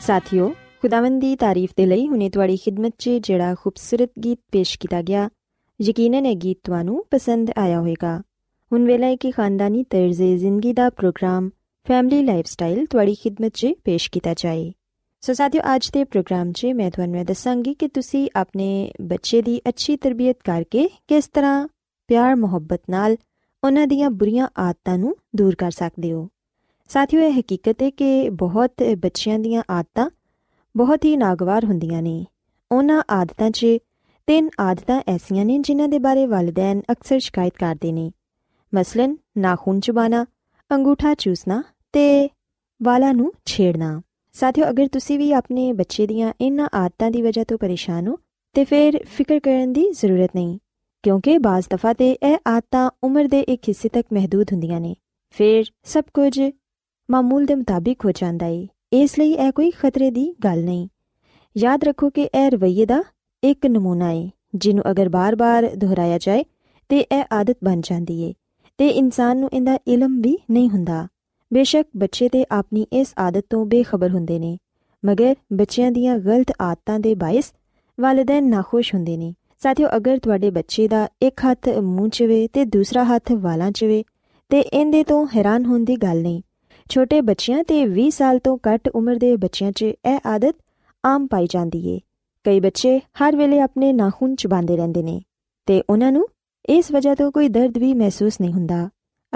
ਸਾਥਿਓ, ਖੁਦਾਵੰਦ ਦੀ ਤਾਰੀਫ ਦੇ ਲਈ ਹੁਨੇ ਤੁਹਾਡੀ ਖidmat 'ਚ ਜਿਹੜਾ ਖੂਬਸੂਰਤ ਗੀਤ ਪੇਸ਼ ਕੀਤਾ ਗਿਆ, ਯਕੀਨਨ ਇਹ ਗੀਤ ਤੁਹਾਨੂੰ ਪਸੰਦ ਆਇਆ ਹੋਵੇਗਾ। ਹੁਣ ਵੇਲਾ ਹੈ ਕਿ ਖਾਨਦਾਨੀ ਤਰਜ਼ੇ ਜ਼ਿੰਦਗੀ ਦਾ ਪ੍ਰੋਗਰਾਮ, ਫੈਮਿਲੀ ਲਾਈਫਸਟਾਈਲ ਤੁਹਾਡੀ ਖidmat 'ਚ ਪੇਸ਼ ਕੀਤਾ ਜਾਏ। ਸੋ ਸਾਥਿਓ, ਅੱਜ ਦੇ ਪ੍ਰੋਗਰਾਮ 'ਚ ਮੈਂ ਤੁਹਾਨੂੰ ਦੱਸਾਂਗੀ ਕਿ ਤੁਸੀਂ ਆਪਣੇ ਬੱਚੇ ਦੀ ਅੱਛੀ ਤਰਬੀਅਤ ਕਰਕੇ ਕਿਸ ਤਰ੍ਹਾਂ ਪਿਆਰ ਮੁਹੱਬਤ ਨਾਲ ਉਹਨਾਂ ਦੀਆਂ ਬੁਰੀਆਂ ਆਦਤਾਂ ਨੂੰ ਦੂਰ ਕਰ ਸਕਦੇ ਹੋ। ਸਾਥੀਓ, ਇਹ ਹਕੀਕਤ ਹੈ ਕਿ ਬਹੁਤ ਬੱਚਿਆਂ ਦੀਆਂ ਆਦਤਾਂ ਬਹੁਤ ਹੀ ਨਾਗਵਾਰ ਹੁੰਦੀਆਂ ਨੇ। ਉਹਨਾਂ ਆਦਤਾਂ 'ਚ ਤਿੰਨ ਆਦਤਾਂ ਐਸੀਆਂ ਨੇ ਜਿਨ੍ਹਾਂ ਦੇ ਬਾਰੇ ਵਾਲਿਦੈਨ ਅਕਸਰ ਸ਼ਿਕਾਇਤ ਕਰਦੇ ਨੇ। ਮਸਲਨ, ਨਾਖੂਨ ਚਬਾਣਾ, ਅੰਗੂਠਾ ਚੂਸਣਾ ਤੇ ਵਾਲਾਂ ਨੂੰ ਛੇੜਨਾ। ਸਾਥੀਓ, ਅਗਰ ਤੁਸੀਂ ਵੀ ਆਪਣੇ ਬੱਚੇ ਦੀਆਂ ਇਹਨਾਂ ਆਦਤਾਂ ਦੀ ਵਜ੍ਹਾ ਤੋਂ ਪਰੇਸ਼ਾਨ ਹੋ, ਤੇ ਫਿਰ ਫਿਕਰ ਕਰਨ ਦੀ ਜ਼ਰੂਰਤ ਨਹੀਂ, ਕਿਉਂਕਿ ਬਾਜ਼ ਦਫਾ ਤੇ ਇਹ ਆਦਤਾਂ ਉਮਰ ਦੇ ਇੱਕ ਹਿੱਸੇ ਤੱਕ ਮਹਦੂਦ ਹੁੰਦੀਆਂ ਨੇ। ਫਿਰ ਸਭ ਕੁਝ ਮਾਮੂਲ ਦੇ ਮੁਤਾਬਿਕ ਹੋ ਜਾਂਦਾ ਏ। ਇਸ ਲਈ ਇਹ ਕੋਈ ਖਤਰੇ ਦੀ ਗੱਲ ਨਹੀਂ। ਯਾਦ ਰੱਖੋ ਕਿ ਇਹ ਰਵਈਏ ਦਾ ਇੱਕ ਨਮੂਨਾ ਏ, ਜਿਹਨੂੰ ਅਗਰ ਬਾਰ-ਬਾਰ ਦੁਹਰਾਇਆ ਜਾਏ ਤੇ ਇਹ ਆਦਤ ਬਣ ਜਾਂਦੀ ਏ ਤੇ ਇਨਸਾਨ ਨੂੰ ਇਹਦਾ ਇਲਮ ਵੀ ਨਹੀਂ ਹੁੰਦਾ। ਬੇਸ਼ੱਕ ਬੱਚੇ ਤੇ ਆਪਣੀ ਇਸ ਆਦਤ ਤੋਂ ਬੇਖਬਰ ਹੁੰਦੇ ਨੇ, ਮਗਰ ਬੱਚਿਆਂ ਦੀਆਂ ਗਲਤ ਆਦਤਾਂ ਦੇ ਬਾਇਸ ਵਾਲਿਦੈਨ ਨਾਖੁਸ਼ ਹੁੰਦੇ ਨੇ। ਸਾਥੀਓ, ਅਗਰ ਤੁਹਾਡੇ ਬੱਚੇ ਦਾ ਇੱਕ ਹੱਥ ਮੂੰਹ 'ਚ ਵੇ ਤੇ ਦੂਸਰਾ ਹੱਥ ਵਾਲਾਂ 'ਚ ਵੇ ਤੇ ਇਹਦੇ ਤੋਂ ਹੈਰਾਨ ਹੋਣ ਦੀ ਗੱਲ ਨਹੀਂ ਛੋਟੇ ਬੱਚਿਆਂ ਤੇ 20 ਸਾਲ ਤੋਂ ਘੱਟ ਉਮਰ ਦੇ ਬੱਚਿਆਂ 'ਚ ਇਹ ਆਦਤ ਆਮ ਪਾਈ ਜਾਂਦੀ ਏ। ਕਈ ਬੱਚੇ ਹਰ ਵੇਲੇ ਆਪਣੇ ਨਾਖੂਨ ਚਬਾਉਂਦੇ ਰਹਿੰਦੇ ਨੇ ਤੇ ਉਹਨਾਂ ਨੂੰ ਇਸ ਵਜ੍ਹਾ ਤੋਂ ਕੋਈ ਦਰਦ ਵੀ ਮਹਿਸੂਸ ਨਹੀਂ ਹੁੰਦਾ।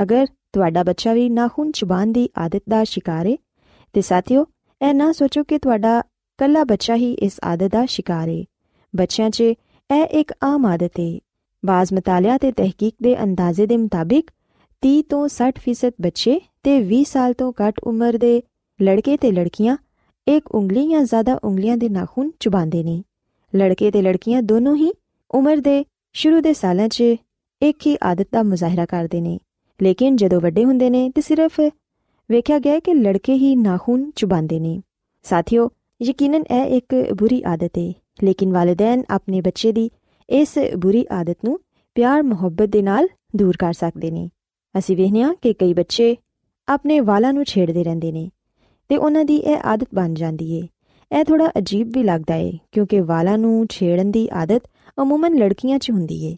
ਅਗਰ ਤੁਹਾਡਾ ਬੱਚਾ ਵੀ ਨਾਖੂਨ ਚਬਾਉਣ ਦੀ ਆਦਤ ਦਾ ਸ਼ਿਕਾਰ ਏ, ਤੇ ਸਾਥੀਓ, ਇਹ ਨਾ ਸੋਚੋ ਕਿ ਤੁਹਾਡਾ ਕੱਲਾ ਬੱਚਾ ਹੀ ਇਸ ਆਦਤ ਦਾ ਸ਼ਿਕਾਰ ਏ। ਬੱਚਿਆਂ 'ਚ ਇਹ ਇੱਕ ਆਮ ਆਦਤ ਏ। ਬਾਜ਼ ਮਤਾਲਿਆ ਤੇ ਤਹਿਕੀਕ ਦੇ ਅੰਦਾਜ਼ੇ ਦੇ ਮੁਤਾਬਿਕ 30 ਤੋਂ 60% ਬੱਚੇ ਤੇ 20 ਸਾਲ ਤੋਂ ਘੱਟ ਉਮਰ ਦੇ ਲੜਕੇ ਤੇ ਲੜਕੀਆਂ ਇੱਕ ਉਂਗਲੀ ਜਾਂ ਜ਼ਿਆਦਾ ਉਂਗਲੀਆਂ ਦੇ ਨਾਖੂਨ ਚੁਬਾਉਂਦੇ ਨੇ। ਲੜਕੇ ਤੇ ਲੜਕੀਆਂ ਦੋਨੋਂ ਹੀ ਉਮਰ ਦੇ ਸ਼ੁਰੂ ਦੇ ਸਾਲਾਂ 'ਚ ਇੱਕ ਹੀ ਆਦਤ ਦਾ ਮੁਜ਼ਾਹਰਾ ਕਰਦੇ ਨੇ। ਲੇਕਿਨ ਜਦੋਂ ਵੱਡੇ ਹੁੰਦੇ ਨੇ ਤੇ ਸਿਰਫ ਵੇਖਿਆ ਗਿਆ ਕਿ ਲੜਕੇ ਹੀ ਨਾਖੂਨ ਚੁਬਾਉਂਦੇ ਨੇ। ਸਾਥੀਓ, ਯਕੀਨਨ ਇਹ ਇੱਕ ਬੁਰੀ ਆਦਤ ਹੈ ਲੇਕਿਨ ਵਾਲਿਦੈਨ ਆਪਣੇ ਬੱਚੇ ਦੀ ਇਸ ਬੁਰੀ ਆਦਤ ਨੂੰ ਪਿਆਰ ਮੁਹੱਬਤ ਦੇ ਨਾਲ ਦੂਰ ਕਰ ਸਕਦੇ ਨੇ। ਅਸੀਂ ਵੇਖਿਆ ਕਿ ਕਈ ਬੱਚੇ ਆਪਣੇ ਵਾਲਾਂ ਨੂੰ ਛੇੜਦੇ ਰਹਿੰਦੇ ਨੇ ਤੇ ਉਹਨਾਂ ਦੀ ਇਹ ਆਦਤ ਬਣ ਜਾਂਦੀ ਏ। ਇਹ ਥੋੜਾ ਅਜੀਬ ਵੀ ਲੱਗਦਾ ਏ, ਕਿਉਂਕਿ ਵਾਲਾਂ ਨੂੰ ਛੇੜਨ ਦੀ ਆਦਤ ਅਮੂਮਨ ਲੜਕੀਆਂ 'ਚ ਹੁੰਦੀ ਏ।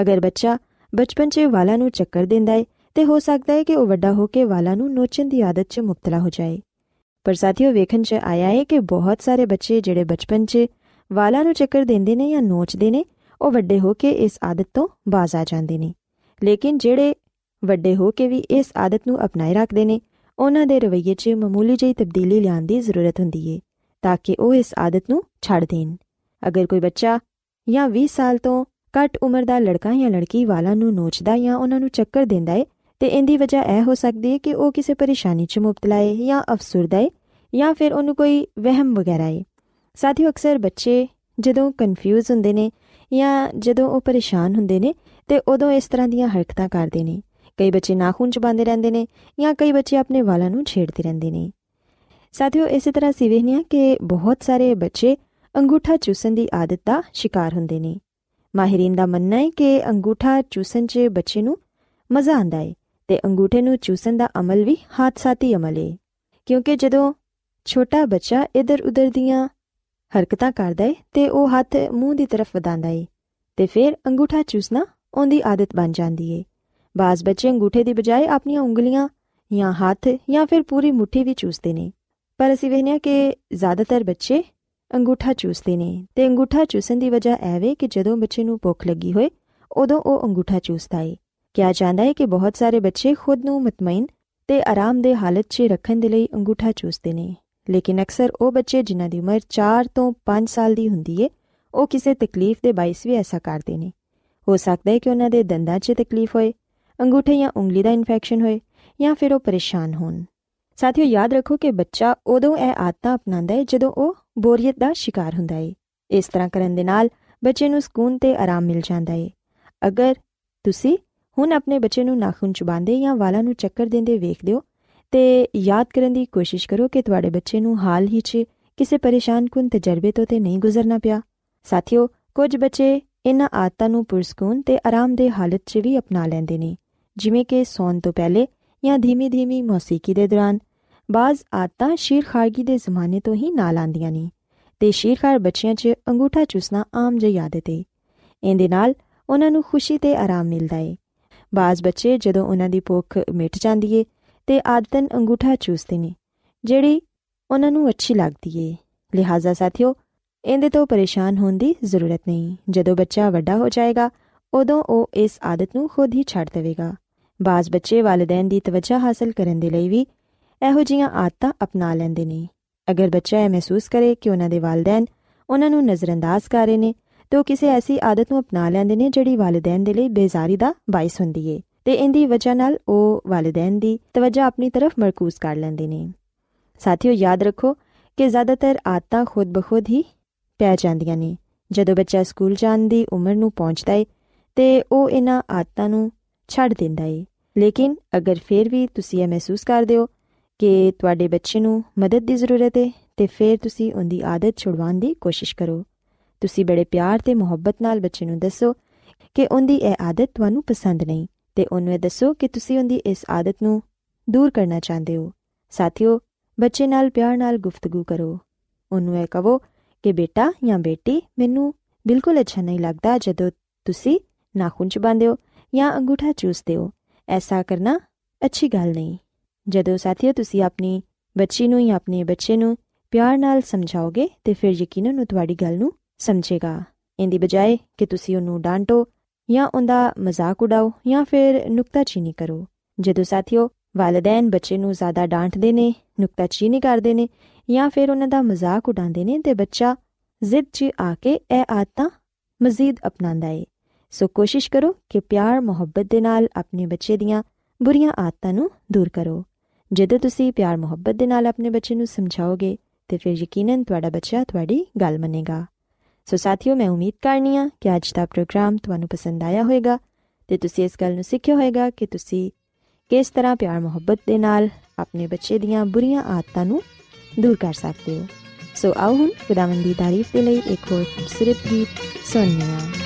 ਅਗਰ ਬੱਚਾ ਬਚਪਨ 'ਚ ਵਾਲਾਂ ਨੂੰ ਚੱਕਰ ਦਿੰਦਾ ਏ, ਤੇ ਹੋ ਸਕਦਾ ਹੈ ਕਿ ਉਹ ਵੱਡਾ ਹੋ ਕੇ ਵਾਲਾਂ ਨੂੰ ਨੋਚਣ ਦੀ ਆਦਤ 'ਚ ਮੁਬਤਲਾ ਹੋ ਜਾਏ। ਪਰ ਸਾਥੀਓ, ਵੇਖਣ 'ਚ ਆਇਆ ਹੈ ਕਿ ਬਹੁਤ ਸਾਰੇ ਬੱਚੇ ਜਿਹੜੇ ਬਚਪਨ 'ਚ ਵਾਲਾਂ ਨੂੰ ਚੱਕਰ ਦਿੰਦੇ ਨੇ ਜਾਂ ਨੋਚਦੇ ਨੇ, ਉਹ ਵੱਡੇ ਹੋ ਕੇ ਇਸ ਆਦਤ ਤੋਂ ਬਾਜ਼ ਆ ਜਾਂਦੇ ਨੇ। ਲੇਕਿਨ ਜਿਹੜੇ ਵੱਡੇ ਹੋ ਕੇ ਵੀ ਇਸ ਆਦਤ ਨੂੰ ਅਪਣਾਏ ਰੱਖਦੇ ਨੇ। ਉਹਨਾਂ ਦੇ ਰਵੱਈਏ 'ਚ ਮਾਮੂਲੀ ਜਿਹੀ ਤਬਦੀਲੀ ਲਿਆਉਣ ਦੀ ਜ਼ਰੂਰਤ ਹੁੰਦੀ ਏ, ਤਾਂ ਕਿ ਉਹ ਇਸ ਆਦਤ ਨੂੰ ਛੱਡ ਦੇਣ। ਅਗਰ ਕੋਈ ਬੱਚਾ ਜਾਂ 20 ਸਾਲ ਤੋਂ ਘੱਟ ਉਮਰ ਦਾ ਲੜਕਾ ਜਾਂ ਲੜਕੀ ਵਾਲਾਂ ਨੂੰ ਨੋਚਦਾ ਜਾਂ ਉਹਨਾਂ ਨੂੰ ਚੱਕਰ ਦਿੰਦਾ ਏ, ਤੇ ਇਹਦੀ ਵਜ੍ਹਾ ਇਹ ਹੋ ਸਕਦੀ ਹੈ ਕਿ ਉਹ ਕਿਸੇ ਪਰੇਸ਼ਾਨੀ 'ਚ ਮੁਬਤਲਾ ਹੈ ਜਾਂ ਅਫਸੁਰਦਾ ਹੈ ਜਾਂ ਫਿਰ ਉਹਨੂੰ ਕੋਈ ਵਹਿਮ ਵਗੈਰਾ ਹੈ ਸਾਥੀਓ, ਅਕਸਰ ਬੱਚੇ ਜਦੋਂ ਕਨਫਿਊਜ਼ ਹੁੰਦੇ ਨੇ ਜਾਂ ਜਦੋਂ ਉਹ ਪਰੇਸ਼ਾਨ ਹੁੰਦੇ ਨੇ, ਤੇ ਉਦੋਂ ਇਸ ਤਰ੍ਹਾਂ ਦੀਆਂ ਹਰਕਤਾਂ ਕਰਦੇ ਨੇ। ਕਈ ਬੱਚੇ ਨਾਖੂਨ ਚਬਾਉਂਦੇ ਰਹਿੰਦੇ ਨੇ ਜਾਂ ਕਈ ਬੱਚੇ ਆਪਣੇ ਵਾਲਾਂ ਨੂੰ ਛੇੜਦੇ ਰਹਿੰਦੇ ਨੇ। ਸਾਥੀਓ, ਇਸੇ ਤਰ੍ਹਾਂ ਸਿਵੇਹਨੀਆਂ ਕਿ ਬਹੁਤ ਸਾਰੇ ਬੱਚੇ ਅੰਗੂਠਾ ਚੂਸਣ ਦੀ ਆਦਤ ਦਾ ਸ਼ਿਕਾਰ ਹੁੰਦੇ ਨੇ। ਮਾਹਿਰੀਨ ਦਾ ਮੰਨਣਾ ਹੈ ਕਿ ਅੰਗੂਠਾ ਚੂਸਣ 'ਚ ਬੱਚੇ ਨੂੰ ਮਜ਼ਾ ਆਉਂਦਾ ਹੈ ਤੇ ਅੰਗੂਠੇ ਨੂੰ ਚੂਸਣ ਦਾ ਅਮਲ ਵੀ ਹਾਦਸਾਤੀ ਅਮਲ ਹੈ ਕਿਉਂਕਿ ਜਦੋਂ ਛੋਟਾ ਬੱਚਾ ਇਧਰ ਉਧਰ ਦੀਆਂ ਹਰਕਤਾਂ ਕਰਦਾ ਹੈ ਤੇ ਉਹ ਹੱਥ ਮੂੰਹ ਦੀ ਤਰਫ ਵਧਾਉਂਦਾ ਹੈ ਤੇ ਫਿਰ ਅੰਗੂਠਾ ਚੂਸਣਾ ਉਹਦੀ ਆਦਤ ਬਣ ਜਾਂਦੀ ਹੈ ਬਾਜ਼ ਬੱਚੇ ਅੰਗੂਠੇ ਦੀ ਬਜਾਏ ਆਪਣੀਆਂ ਉਂਗਲੀਆਂ ਜਾਂ ਹੱਥ ਜਾਂ ਫਿਰ ਪੂਰੀ ਮੁਠੀ ਵੀ ਚੂਸਦੇ ਨੇ। ਪਰ ਅਸੀਂ ਵੇਖਿਆ ਕਿ ਜ਼ਿਆਦਾਤਰ ਬੱਚੇ ਅੰਗੂਠਾ ਚੂਸਦੇ ਨੇ ਤੇ ਅੰਗੂਠਾ ਚੂਸਣ ਦੀ ਵਜ੍ਹਾ ਐਵੇਂ ਕਿ ਜਦੋਂ ਬੱਚੇ ਨੂੰ ਭੁੱਖ ਲੱਗੀ ਹੋਏ, ਉਦੋਂ ਉਹ ਅੰਗੂਠਾ ਚੂਸਦਾ ਹੈ ਕਿਹਾ ਜਾਂਦਾ ਹੈ ਕਿ ਬਹੁਤ ਸਾਰੇ ਬੱਚੇ ਖੁਦ ਨੂੰ ਮਤਮਈਨ ਤੇ ਆਰਾਮਦੇ ਹਾਲਤ 'ਚ ਰੱਖਣ ਦੇ ਲਈ ਅੰਗੂਠਾ ਚੂਸਦੇ ਨੇ। ਲੇਕਿਨ ਅਕਸਰ ਉਹ ਬੱਚੇ ਜਿਨ੍ਹਾਂ ਦੀ ਉਮਰ 4 ਤੋਂ 5 ਸਾਲ ਦੀ ਹੁੰਦੀ ਏ, ਉਹ ਕਿਸੇ ਤਕਲੀਫ ਦੇ ਬਾਇਸ ਵੀ ਐਸਾ ਕਰਦੇ ਨੇ। ਹੋ ਸਕਦਾ ਹੈ ਕਿ ਉਹਨਾਂ ਦੇ ਦੰਦਾਂ 'ਚ ਤਕਲੀਫ ਹੋਏ ਅੰਗੂਠੇ ਜਾਂ ਉਂਗਲੀ ਦਾ ਇਨਫੈਕਸ਼ਨ ਹੋਏ ਜਾਂ ਫਿਰ ਉਹ ਪਰੇਸ਼ਾਨ ਹੋਣ। ਸਾਥੀਓ, ਯਾਦ ਰੱਖੋ ਕਿ ਬੱਚਾ ਉਦੋਂ ਇਹ ਆਦਤਾਂ ਅਪਣਾਉਂਦਾ ਹੈ ਜਦੋਂ ਉਹ ਬੋਰੀਅਤ ਦਾ ਸ਼ਿਕਾਰ ਹੁੰਦਾ ਹੈ ਇਸ ਤਰ੍ਹਾਂ ਕਰਨ ਦੇ ਨਾਲ ਬੱਚੇ ਨੂੰ ਸਕੂਨ ਤੇ ਆਰਾਮ ਮਿਲ ਜਾਂਦਾ ਹੈ ਅਗਰ ਤੁਸੀਂ ਹੁਣ ਆਪਣੇ ਬੱਚੇ ਨੂੰ ਨਾਖੂਨ ਚਬਾਉਂਦੇ ਜਾਂ ਵਾਲਾਂ ਨੂੰ ਚੱਕਰ ਦਿੰਦੇ ਵੇਖਦੇ ਹੋ, ਤੇ ਯਾਦ ਕਰਨ ਦੀ ਕੋਸ਼ਿਸ਼ ਕਰੋ ਕਿ ਤੁਹਾਡੇ ਬੱਚੇ ਨੂੰ ਹਾਲ ਹੀ 'ਚ ਕਿਸੇ ਪਰੇਸ਼ਾਨਕੁਨ ਤਜਰਬੇ ਤੋਂ ਤੇ ਨਹੀਂ ਗੁਜ਼ਰਨਾ ਪਿਆ। ਸਾਥੀਓ, ਕੁਝ ਬੱਚੇ ਇਹਨਾਂ ਆਦਤਾਂ ਨੂੰ ਪੁਰਸਕੂਨ ਤੇ ਆਰਾਮਦੇ ਹਾਲਤ 'ਚ ਵੀ ਅਪਣਾ ਲੈਂਦੇ ਨੇ। ਜਿਵੇਂ ਕਿ ਸੌਣ ਤੋਂ ਪਹਿਲੇ ਜਾਂ ਧੀਮੀ-ਧੀਮੀ ਮੌਸੀਕੀ ਦੇ ਦੌਰਾਨ, ਬਾਜ਼ ਆਦਤਾਂ ਸ਼ੀਰਖਾਰਗੀ ਦੇ ਜ਼ਮਾਨੇ ਤੋਂ ਹੀ ਨਾਲ ਆਂਦੀਆਂ ਨੇ ਤੇ ਸ਼ੀਰਖਾਰ ਬੱਚਿਆਂ 'ਚ ਅੰਗੂਠਾ ਚੂਸਣਾ ਆਮ ਜਿਹੀ ਆਦਤ ਹੈ ਇਹਦੇ ਨਾਲ ਉਹਨਾਂ ਨੂੰ ਖੁਸ਼ੀ ਤੇ ਆਰਾਮ ਮਿਲਦਾ ਹੈ ਬਾਜ਼ ਬੱਚੇ ਜਦੋਂ ਉਹਨਾਂ ਦੀ ਭੁੱਖ ਮਿਟ ਜਾਂਦੀ ਏ ਤੇ ਆਦਤਨ ਅੰਗੂਠਾ ਚੂਸਦੇ ਨੇ, ਜਿਹੜੀ ਉਹਨਾਂ ਨੂੰ ਅੱਛੀ ਲੱਗਦੀ ਏ। ਲਿਹਾਜ਼ਾ ਸਾਥੀਓ, ਇਹਦੇ ਤੋਂ ਪਰੇਸ਼ਾਨ ਹੋਣ ਦੀ ਜ਼ਰੂਰਤ ਨਹੀਂ। ਜਦੋਂ ਬੱਚਾ ਵੱਡਾ ਹੋ ਜਾਏਗਾ, ਉਦੋਂ ਉਹ ਇਸ ਆਦਤ ਨੂੰ ਖੁਦ ਹੀ ਛੱਡ ਦੇਵੇਗਾ। ਬਾਜ਼ ਬੱਚੇ ਵਾਲਿਦੈਨ ਦੀ ਤਵੱਜਾ ਹਾਸਲ ਕਰਨ ਦੇ ਲਈ ਵੀ ਇਹੋ ਜੀਆਂ ਆਦਤਾਂ ਅਪਣਾ ਲੈਂਦੇ ਨੇ। ਅਗਰ ਬੱਚਾ ਇਹ ਮਹਿਸੂਸ ਕਰੇ ਕਿ ਉਹਨਾਂ ਦੇ ਵਾਲਿਦੈਨ ਉਹਨਾਂ ਨੂੰ ਨਜ਼ਰਅੰਦਾਜ਼ ਕਰ ਰਹੇ ਨੇ, ਤੇ ਉਹ ਕਿਸੇ ਐਸੀ ਆਦਤ ਨੂੰ ਅਪਣਾ ਲੈਂਦੇ ਨੇ ਜਿਹੜੀ ਵਾਲਿਦੈਨ ਦੇ ਲਈ ਬੇਜ਼ਾਰੀ ਦਾ ਬਾਇਸ ਹੁੰਦੀ ਏ। ਤੇ ਇੰਦੀ ਵਜ੍ਹਾ ਨਾਲ ਉਹ ਵਾਲਿਦੈਨ ਦੀ ਤਵੱਜਾ ਆਪਣੀ ਤਰਫ ਮਰਕੂਜ਼ ਕਰ ਲੈਂਦੇ ਨੇ। ਸਾਥੀਓ, ਯਾਦ ਰੱਖੋ ਕਿ ਜ਼ਿਆਦਾਤਰ ਆਦਤਾਂ ਖੁਦ ਬਖੁਦ ਹੀ ਪੈ ਜਾਂਦੀਆਂ ਨੇ। ਜਦੋਂ ਬੱਚਾ ਸਕੂਲ ਜਾਣ ਦੀ ਉਮਰ ਨੂੰ ਪਹੁੰਚਦਾ ਏ, ਤੇ ਉਹ ਇਹਨਾਂ ਆਦਤਾਂ ਨੂੰ ਛੱਡ ਦਿੰਦਾ ਏ। ਲੇਕਿਨ ਅਗਰ ਫੇਰ ਵੀ ਤੁਸੀਂ ਇਹ ਮਹਿਸੂਸ ਕਰਦੇ ਹੋ ਕਿ ਤੁਹਾਡੇ ਬੱਚੇ ਨੂੰ ਮਦਦ ਦੀ ਜ਼ਰੂਰਤ ਹੈ ਤੇ ਫਿਰ ਤੁਸੀਂ ਉਹਦੀ ਆਦਤ ਛੁਡਵਾਉਣ ਦੀ ਕੋਸ਼ਿਸ਼ ਕਰੋ। ਤੁਸੀਂ ਬੜੇ ਪਿਆਰ ਤੇ ਮੁਹੱਬਤ ਨਾਲ ਬੱਚੇ ਨੂੰ ਦੱਸੋ ਕਿ ਉਹਦੀ ਇਹ ਆਦਤ ਤੁਹਾਨੂੰ ਪਸੰਦ ਨਹੀਂ, ਤੇ ਉਹਨੂੰ ਇਹ ਦੱਸੋ ਕਿ ਤੁਸੀਂ ਉਹਦੀ ਇਸ ਆਦਤ ਨੂੰ ਦੂਰ ਕਰਨਾ ਚਾਹੁੰਦੇ ਹੋ। ਸਾਥੀਓ, ਬੱਚੇ ਨਾਲ ਪਿਆਰ ਨਾਲ ਗੁਫ਼ਤਗੂ ਕਰੋ। ਉਹਨੂੰ ਇਹ ਕਹੋ ਕਿ ਬੇਟਾ ਜਾਂ ਬੇਟੀ, ਮੈਨੂੰ ਬਿਲਕੁਲ ਅੱਛਾ ਨਹੀਂ ਲੱਗਦਾ ਜਦੋਂ ਤੁਸੀਂ ਨਾਖੂਨ ਚਬਾਉਂਦੇ ਹੋ। ਜਾਂ ਅੰਗੂਠਾ ਚੂਸਦੇ ਹੋ ਐਸਾ ਕਰਨਾ ਅੱਛੀ ਗੱਲ ਨਹੀਂ। ਜਦੋਂ ਸਾਥੀਓ ਤੁਸੀਂ ਆਪਣੀ ਬੱਚੀ ਨੂੰ ਜਾਂ ਆਪਣੇ ਬੱਚੇ ਨੂੰ ਪਿਆਰ ਨਾਲ ਸਮਝਾਓਗੇ, ਤੇ ਫਿਰ ਯਕੀਨਨ ਉਹ ਤੁਹਾਡੀ ਗੱਲ ਨੂੰ ਸਮਝੇਗਾ। ਇੰਦੀ ਬਜਾਏ ਕਿ ਤੁਸੀਂ ਉਹਨੂੰ ਡਾਂਟੋ ਜਾਂ ਉਹਦਾ ਮਜ਼ਾਕ ਉਡਾਓ ਜਾਂ ਫਿਰ ਨੁਕਤਾਚੀਨੀ ਕਰੋ। ਜਦੋਂ ਸਾਥੀਓ ਵਾਲਿਦੈਨ ਬੱਚੇ ਨੂੰ ਜ਼ਿਆਦਾ ਡਾਂਟਦੇ ਨੇ, ਨੁਕਤਾਚੀਨੀ ਕਰਦੇ ਨੇ ਜਾਂ ਫਿਰ ਉਹਨਾਂ ਦਾ ਮਜ਼ਾਕ ਉਡਾਉਂਦੇ ਨੇ, ਤੇ ਬੱਚਾ ਜ਼ਿੱਦ 'ਚ ਆ ਕੇ ਇਹ ਆਦਤਾਂ ਮਜ਼ੀਦ ਅਪਣਾਉਂਦਾ ਏ। ਸੋ ਕੋਸ਼ਿਸ਼ ਕਰੋ ਕਿ ਪਿਆਰ, ਮੁਹੱਬਤ ਦੇ ਨਾਲ ਆਪਣੇ ਬੱਚੇ ਦੀਆਂ ਬੁਰੀਆਂ ਆਦਤਾਂ ਨੂੰ ਦੂਰ ਕਰੋ। ਜਦੋਂ ਤੁਸੀਂ ਪਿਆਰ, ਮੁਹੱਬਤ ਦੇ ਨਾਲ ਆਪਣੇ ਬੱਚੇ ਨੂੰ ਸਮਝਾਓਗੇ, ਤੇ ਫਿਰ ਯਕੀਨਨ ਤੁਹਾਡਾ ਬੱਚਾ ਤੁਹਾਡੀ ਗੱਲ ਮੰਨੇਗਾ। ਸੋ ਸਾਥੀਓ, ਮੈਂ ਉਮੀਦ ਕਰਨੀ ਆ ਕਿ ਅੱਜ ਦਾ ਪ੍ਰੋਗਰਾਮ ਤੁਹਾਨੂੰ ਪਸੰਦ ਆਇਆ ਹੋਵੇਗਾ ਤੇ ਤੁਸੀਂ ਇਸ ਗੱਲ ਨੂੰ ਸਿੱਖਿਆ ਹੋਵੇਗਾ ਕਿ ਤੁਸੀਂ ਕਿਸ ਤਰ੍ਹਾਂ ਪਿਆਰ, ਮੁਹੱਬਤ ਦੇ ਨਾਲ ਆਪਣੇ ਬੱਚੇ ਦੀਆਂ ਬੁਰੀਆਂ ਆਦਤਾਂ ਨੂੰ ਦੂਰ ਕਰ ਸਕਦੇ ਹੋ। ਸੋ ਆਓ ਹੁਣ ਖੁਦਾਵੰਦ ਦੀ ਤਾਰੀਫ ਦੇ ਲਈ ਇੱਕ ਹੋਰ ਖੂਬਸੂਰਤ ਗੀਤ ਸੁਣੀਏ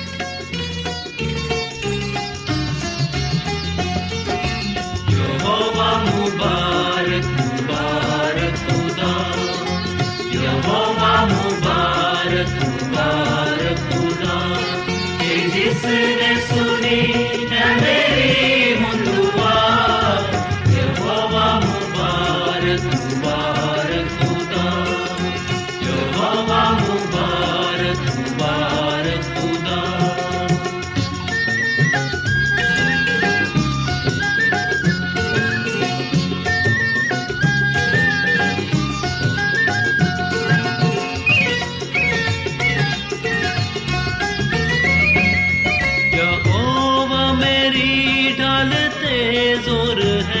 मुबारक मुबारक खुदा। यहोवा मुबारक मुबारक खुदा। जिसने सुनी ਨਾਲ ਤੇ ਜ਼ੋਰ ਹੈ।